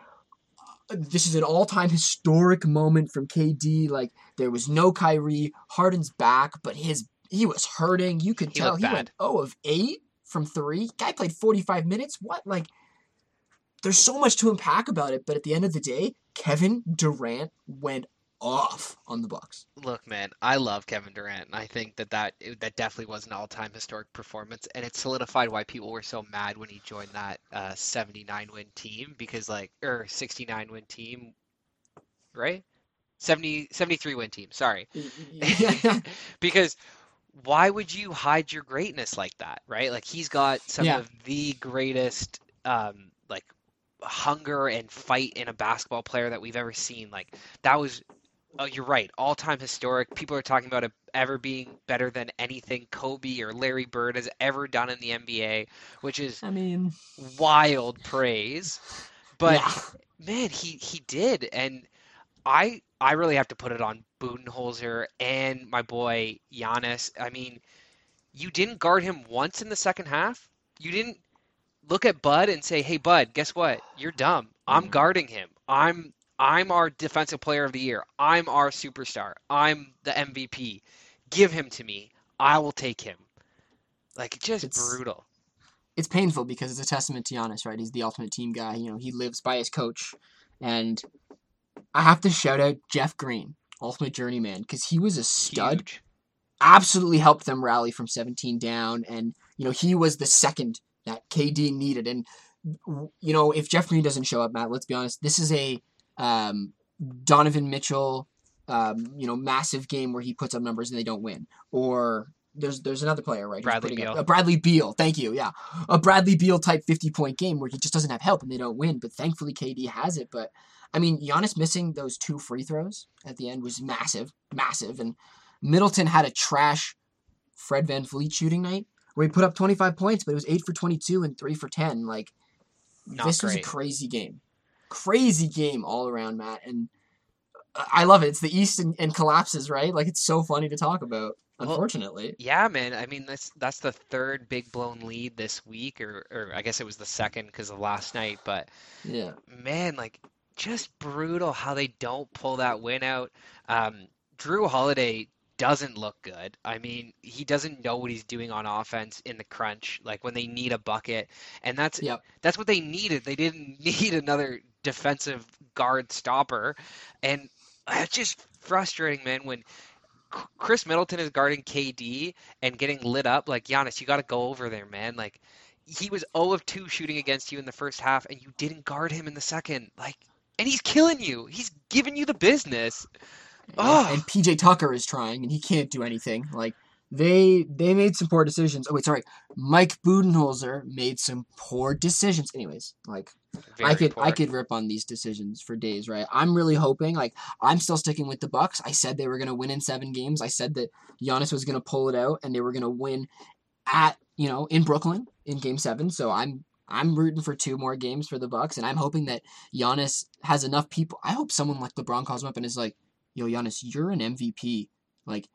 this is an all time historic moment from KD. Like, there was no Kyrie. Harden's back, but his he was hurting. You could
He
tell he
bad.
went 0 of 8 from 3. Guy played 45 minutes. What? Like, there's so much to unpack about it, but at the end of the day, Kevin Durant went off on the Bucks.
Look, man, I love Kevin Durant, and I think that that that definitely was an all-time historic performance, and it solidified why people were so mad when he joined that uh, 79 win team because like or 69 win team, right? 70 73 win team. Sorry, [LAUGHS] because why would you hide your greatness like that, right? Like he's got some
Yeah.
of the greatest um like hunger and fight in a basketball player that we've ever seen. Like that was oh you're right, all-time historic. People are talking about it ever being better than anything Kobe or Larry Bird has ever done in the NBA, which is
I mean,
wild praise. But
yeah.
man, he he did, and I I really have to put it on Budenholzer and my boy Giannis. I mean, you didn't guard him once in the second half. You didn't look at Bud and say, "Hey, Bud, guess what? You're dumb. I'm
Mhm.
guarding him. I'm I'm our defensive player of the year. I'm our superstar. I'm the MVP. Give him to me. I will take him." Like just
It's-
brutal.
it's painful because it's a testament to Giannis, right? He's the ultimate team guy. You know, he lives by his coach, and I have to shout out Jeff Green, ultimate journeyman, because he was a stud.
Huge.
Absolutely helped them rally from 17 down, and you know he was the second that KD needed. And you know, if Jeff Green doesn't show up, Matt, let's be honest, this is a um, Donovan Mitchell, um, you know, massive game where he puts up numbers and they don't win, or there's there's another player right
Bradley
putting up-
Beal.
uh, Bradley Beal. Thank you. Yeah. A Bradley Beal type 50 point game where he just doesn't have help and they don't win but thankfully KD has it. But I mean Giannis missing those two free throws at the end was massive massive. And Middleton had a trash Fred VanVleet shooting night where he put up 25 points but it was 8 for 22 and 3 for 10 like
Not
this was a crazy game, crazy game all around, Matt, and I love it. It's the East and, and collapses, right? Like it's so funny to talk about.
Well,
Unfortunately,
Yeah, man. I mean, that's that's the third big blown lead this week, or or I guess it was the second because of last night. But
yeah,
man, like just brutal how they don't pull that win out. Um, Jrue Holiday doesn't look good. I mean, he doesn't know what he's doing on offense in the crunch, like when they need a bucket, and that's
yep,
that's what they needed. They didn't [LAUGHS] need another defensive guard stopper, and it's just frustrating, man, when Khris Middleton is guarding KD and getting lit up. Like Giannis, you got to go over there, man. Like he was 0 of 2 shooting against you in the first half, and you didn't guard him in the second. Like, and he's killing you. He's giving you the business. Oh,
And PJ Tucker is trying, and he can't do anything. Like they they made some poor decisions. Oh wait, sorry, Mike Budenholzer made some poor decisions. Anyways, like I
very
could I could rip on these decisions for days, right? I'm really hoping like I'm still sticking with the Bucks. I said they were gonna win in seven games. I said that Giannis was gonna pull it out and they were gonna win at you know in Brooklyn in Game Seven. So I'm I'm rooting for two more games for the Bucks, and I'm hoping that Giannis has enough people. I hope someone like LeBron calls him up and is like, "Yo, Giannis, you're an MVP. Like,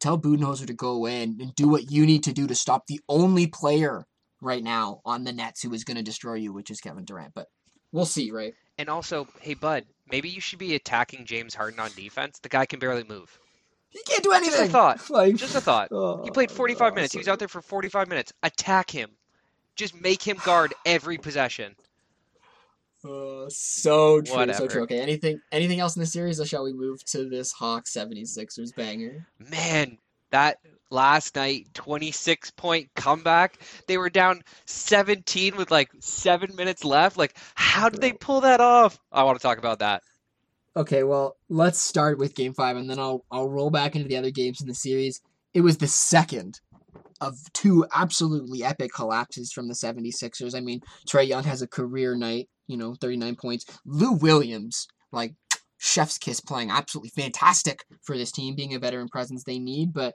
tell Budenholzer to go away and, and do what you need to do to stop the only player." Right now on the Nets, who is going to destroy you, which is Kevin Durant. But we'll see, right?
And also, hey, Bud, maybe you should be attacking James Harden on defense. The guy can barely move.
He can't do anything.
Just a thought. [LAUGHS]
Like,
Just a thought. Oh, he played 45 minutes. He was out there for 45 minutes. Attack him. Just make him guard every possession.
Uh, so true, so true. Okay, anything anything else in the series, or shall we move to this Hawks 76ers banger?
Man, that last night 26 point comeback. They were down 17 with like seven minutes left. Like, how did they pull that off? I want to talk about that.
Okay, well, let's start with game five, and then I'll I'll roll back into the other games in the series. It was the second of two absolutely epic collapses from the 76ers. I mean, Trae Young has a career night, you know, 39 points. Lou Williams, like chef's kiss playing absolutely fantastic for this team, being a veteran presence they need, but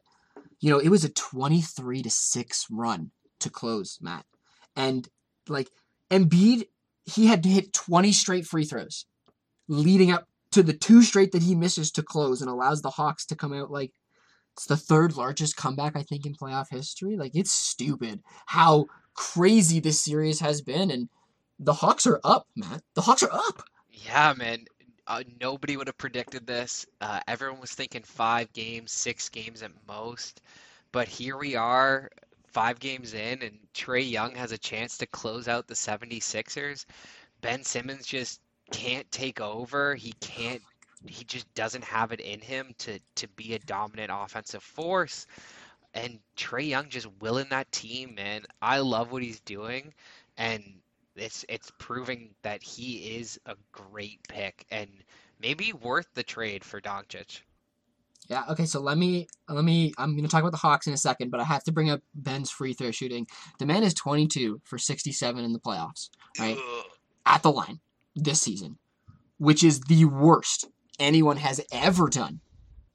you know, it was a 23 to 6 run to close, Matt. And like Embiid, he had to hit 20 straight free throws leading up to the two straight that he misses to close and allows the Hawks to come out like it's the third largest comeback I think in playoff history. Like it's stupid how crazy this series has been and the Hawks are up, Matt. The Hawks are up.
Yeah, man. Uh, nobody would have predicted this. Uh, everyone was thinking five games, six games at most. But here we are, five games in, and Trae Young has a chance to close out the 76ers. Ben Simmons just can't take over. He can't, he just doesn't have it in him to, to be a dominant offensive force. And Trae Young just willing that team, man. I love what he's doing. And it's it's proving that he is a great pick and maybe worth the trade for Doncic.
Yeah, okay, so let me let me I'm gonna talk about the Hawks in a second, but I have to bring up Ben's free throw shooting. The man is twenty two for sixty seven in the playoffs, right? At the line this season, which is the worst anyone has ever done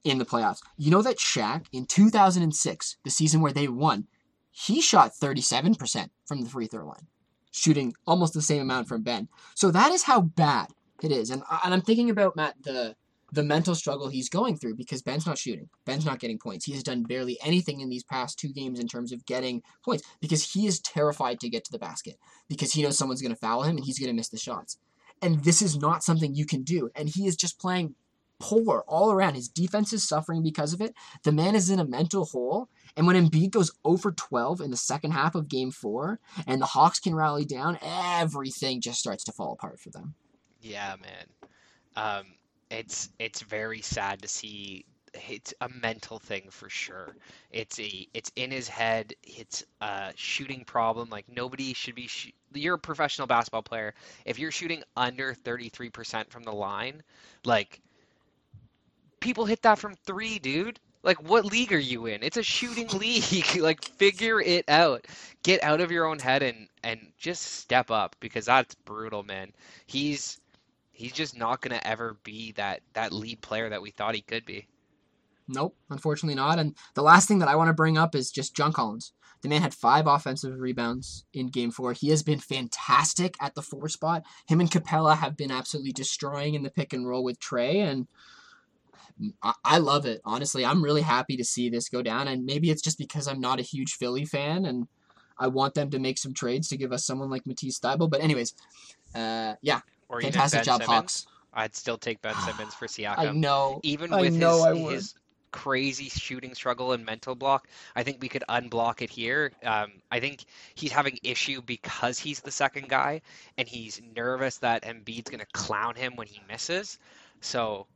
in the playoffs. You know that Shaq in 2006, the season where they won, he shot 37% from the free throw line, shooting almost the same amount from Ben. So that is how bad it is. And, and I'm thinking about Matt the the mental struggle he's going through because Ben's not shooting. Ben's not getting points. He has done barely anything in these past two games in terms of getting points because he is terrified to get to the basket because he knows someone's going to foul him and he's going to miss the shots. And this is not something you can do. And he is just playing poor all around. His defense is suffering because of it. The man is in a mental hole. And when Embiid goes over 12 in the second half of game four and the Hawks can rally down, everything just starts to fall apart for them.
Yeah, man. Um, it's it's very sad to see. It's a mental thing for sure. It's a it's in his head. It's a shooting problem. Like nobody should be. Sh you're a professional basketball player. If you're shooting under 33% from the line, like people hit that from three, dude. Like what league are you in? It's a shooting [LAUGHS] league. [LAUGHS] Like figure it out. Get out of your own head and and just step up because that's brutal, man. He's he's just not gonna ever be that that lead player that we thought he could be.
Nope, unfortunately not. And the last thing that I want to bring up is just John Collins. The man had five offensive rebounds in game four. He has been fantastic at the four spot. Him and Capela have been absolutely destroying in the pick and roll with Trae, and I, I love it. Honestly, I'm really happy to see this go down. And maybe it's just because I'm not a huge Philly fan and I want them to make some trades to give us someone like Matisse Thybulle. But anyways, uh, yeah,
Or
fantastic job,
Simmons.
Hawks.
I'd still take Ben Simmons for [SIGHS]
I
Siakam.
know.
Even
I
with
I
his, his crazy shooting struggle and mental block, I think we could unblock it here. Um, I think he's having issue because he's the second guy, and he's nervous that Embiid's going to clown him when he misses. So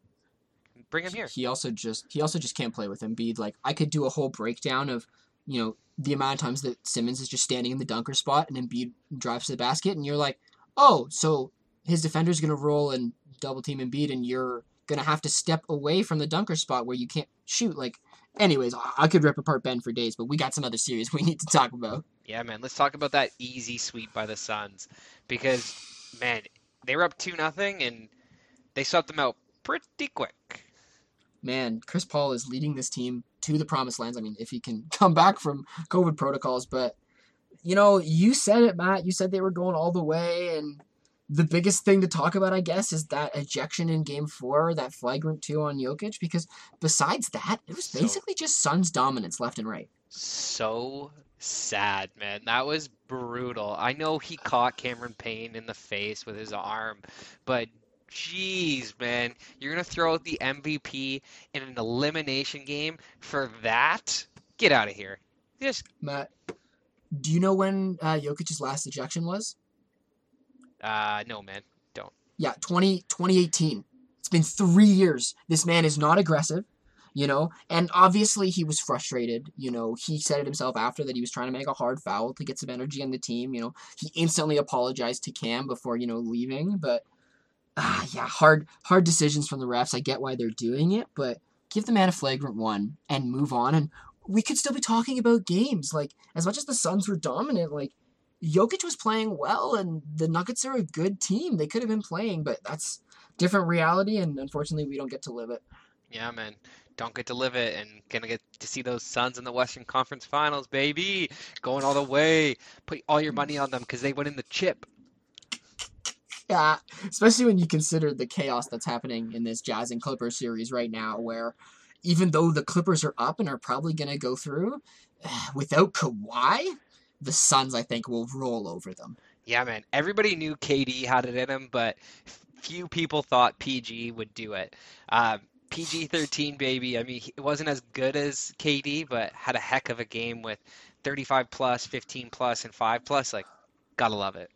bring him here.
He also just he also just can't play with Embiid. Like I could do a whole breakdown of you know the amount of times that Simmons is just standing in the dunker spot and then Embiid drives to the basket, and you're like, oh, so his defender's gonna roll and double team Embiid, and you're gonna have to step away from the dunker spot where you can't shoot. Like, anyways, I, I could rip apart Ben for days, but we got some other series [LAUGHS] we need to talk about.
Yeah, man. Let's talk about that easy sweep by the Suns because, man, they were up two nothing and they swept them out pretty quick.
man, Chris Paul is leading this team to the promised lands. I mean, if he can [LAUGHS] come back from COVID protocols, but you know, you said it, Matt. You said they were going all the way, and the biggest thing to talk about, I guess, is that ejection in Game Four, that flagrant two on Jokic. Because besides that, it was
So-
basically just Suns dominance left and right.
So sad, man. That was brutal. I know he caught Cameron Payne in the face with his arm, but jeez, man, you're gonna throw out the MVP in an elimination game for that? Get out of here. Just
Matt, do you know when uh, Jokic's last ejection was?
uh no, man. Don't.
Yeah, 20, 2018. It's been three years. This man is not aggressive, you know, and obviously he was frustrated. You know, he said it himself after that he was trying to make a hard foul to get some energy on the team. You know, he instantly apologized to Cam before, you know, leaving. But, ah, yeah, hard, hard decisions from the refs. I get why they're doing it, but give the man a flagrant one and move on. And we could still be talking about games. Like, as much as the Suns were dominant, like, Jokic was playing well, and the Nuggets are a good team. They could have been playing, but that's different reality, and unfortunately, we don't get to live it.
Yeah, man. Don't get to live it and gonna get to see those Suns in the Western Conference Finals, baby. Going all the way. Put all your money on them because they went in the chip.
Yeah, especially when you consider the chaos that's happening in this Jazz and Clippers series right now, where even though the Clippers are up and are probably going to go through, [SIGHS] without Kawhi, the Suns, I think, will roll over them.
Yeah, man. Everybody knew KD had it in him, but few people thought PG would do it. Um, PG 13, baby. I mean, it wasn't as good as KD, but had a heck of a game with 35 plus, 15 plus, and 5 plus. Like, gotta love it.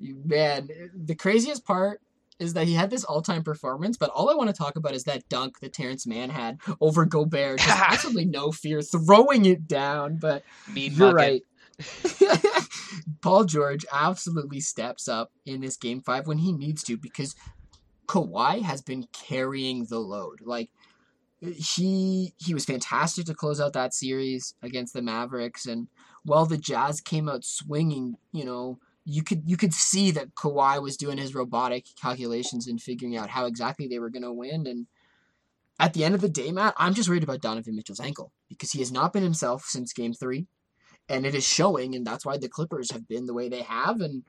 Man, the craziest part is that he had this all-time performance, but all I want to talk about is that dunk that Terance Mann had over Gobert. Just [LAUGHS] absolutely no fear, throwing it down. But
Mean
you're
mugging.
right. [LAUGHS] Paul George absolutely steps up in this game five when he needs to because Kawhi has been carrying the load. Like he he was fantastic to close out that series against the Mavericks, and while the Jazz came out swinging, you know, you could you could see that Kawhi was doing his robotic calculations and figuring out how exactly they were going to win. And at the end of the day, Matt, I'm just worried about Donovan Mitchell's ankle because he has not been himself since Game Three, and it is showing, and that's why the Clippers have been the way they have. And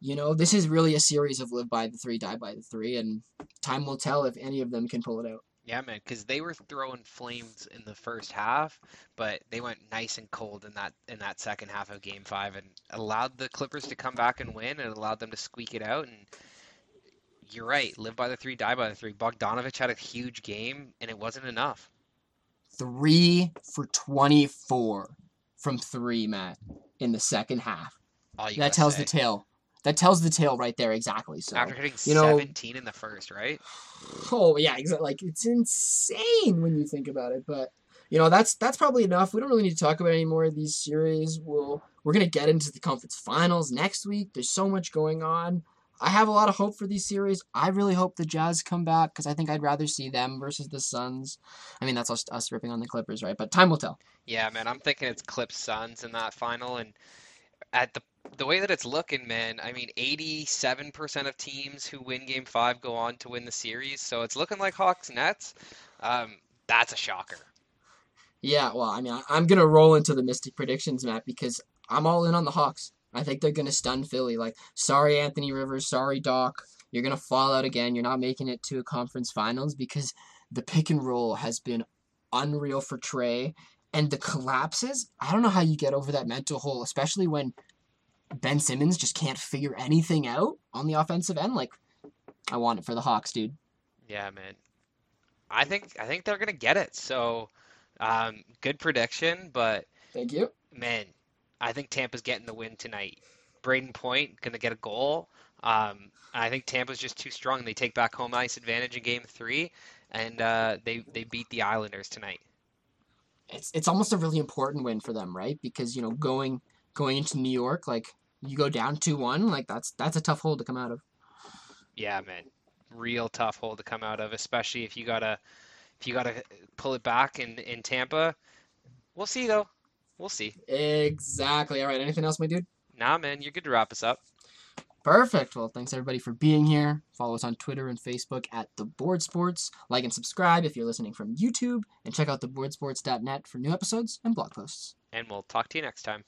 you know, this is really a series of live by the three, die by the three, and time will tell if any of them can pull it out.
Yeah, man, because they were throwing flames in the first half, but they went nice and cold in that in that second half of Game Five, and allowed the Clippers to come back and win, and allowed them to squeak it out. And you're right, live by the three, die by the three. Bogdanovic had a huge game, and it wasn't enough.
Three for 24 from three, Matt, in the second half. That tells
say.
the tale. That tells the tale right there, exactly. So,
After hitting
you know-
17 in the first, right?
oh yeah, exactly. Like it's insane when you think about it. But you know, that's that's probably enough. We don't really need to talk about any more of these series. We'll we're gonna get into the conference finals next week. There's so much going on. I have a lot of hope for these series. I really hope the Jazz come back because I think I'd rather see them versus the Suns. I mean, that's us, us ripping on the Clippers, right? But time will tell.
Yeah, man, I'm thinking it's Clips Suns in that final, and at the the way that it's looking, man, I mean, 87% of teams who win Game Five go on to win the series, so it's looking like Hawks Nets. Um, That's a shocker.
Yeah, well, I mean, I, I'm gonna roll into the Mystic predictions, Matt, because I'm all in on the Hawks. I think they're gonna stun Philly. Like, sorry, Anthony Rivers, sorry, Doc, you're gonna fall out again. You're not making it to a conference finals because the pick and roll has been unreal for Trae. and the collapses. I don't know how you get over that mental hole, especially when Ben Simmons just can't figure anything out on the offensive end. Like, I want it for the Hawks, dude.
Yeah, man. I think I think they're gonna get it. So, um, good prediction, but
Thank you.
man, I think Tampa's getting the win tonight. Brayden Point gonna get a goal. Um, I think Tampa's just too strong. They take back home ice advantage in Game Three, and uh, they they beat the Islanders tonight.
it's it's almost a really important win for them, right? Because you know going going into New York, like you go down two one, like that's that's a tough hole to come out of.
Yeah, man, real tough hole to come out of, especially if you gotta if you gotta pull it back in in Tampa. We'll see though. We'll see.
Exactly. All right. Anything else, my dude?
Nah, man, you're good to wrap us up.
Perfect. Well, thanks everybody for being here. Follow us on Twitter and Facebook at The Board Sports. Like and subscribe if you're listening from YouTube, and check out theboardsports.net for new episodes and blog posts.
And we'll talk to you next time.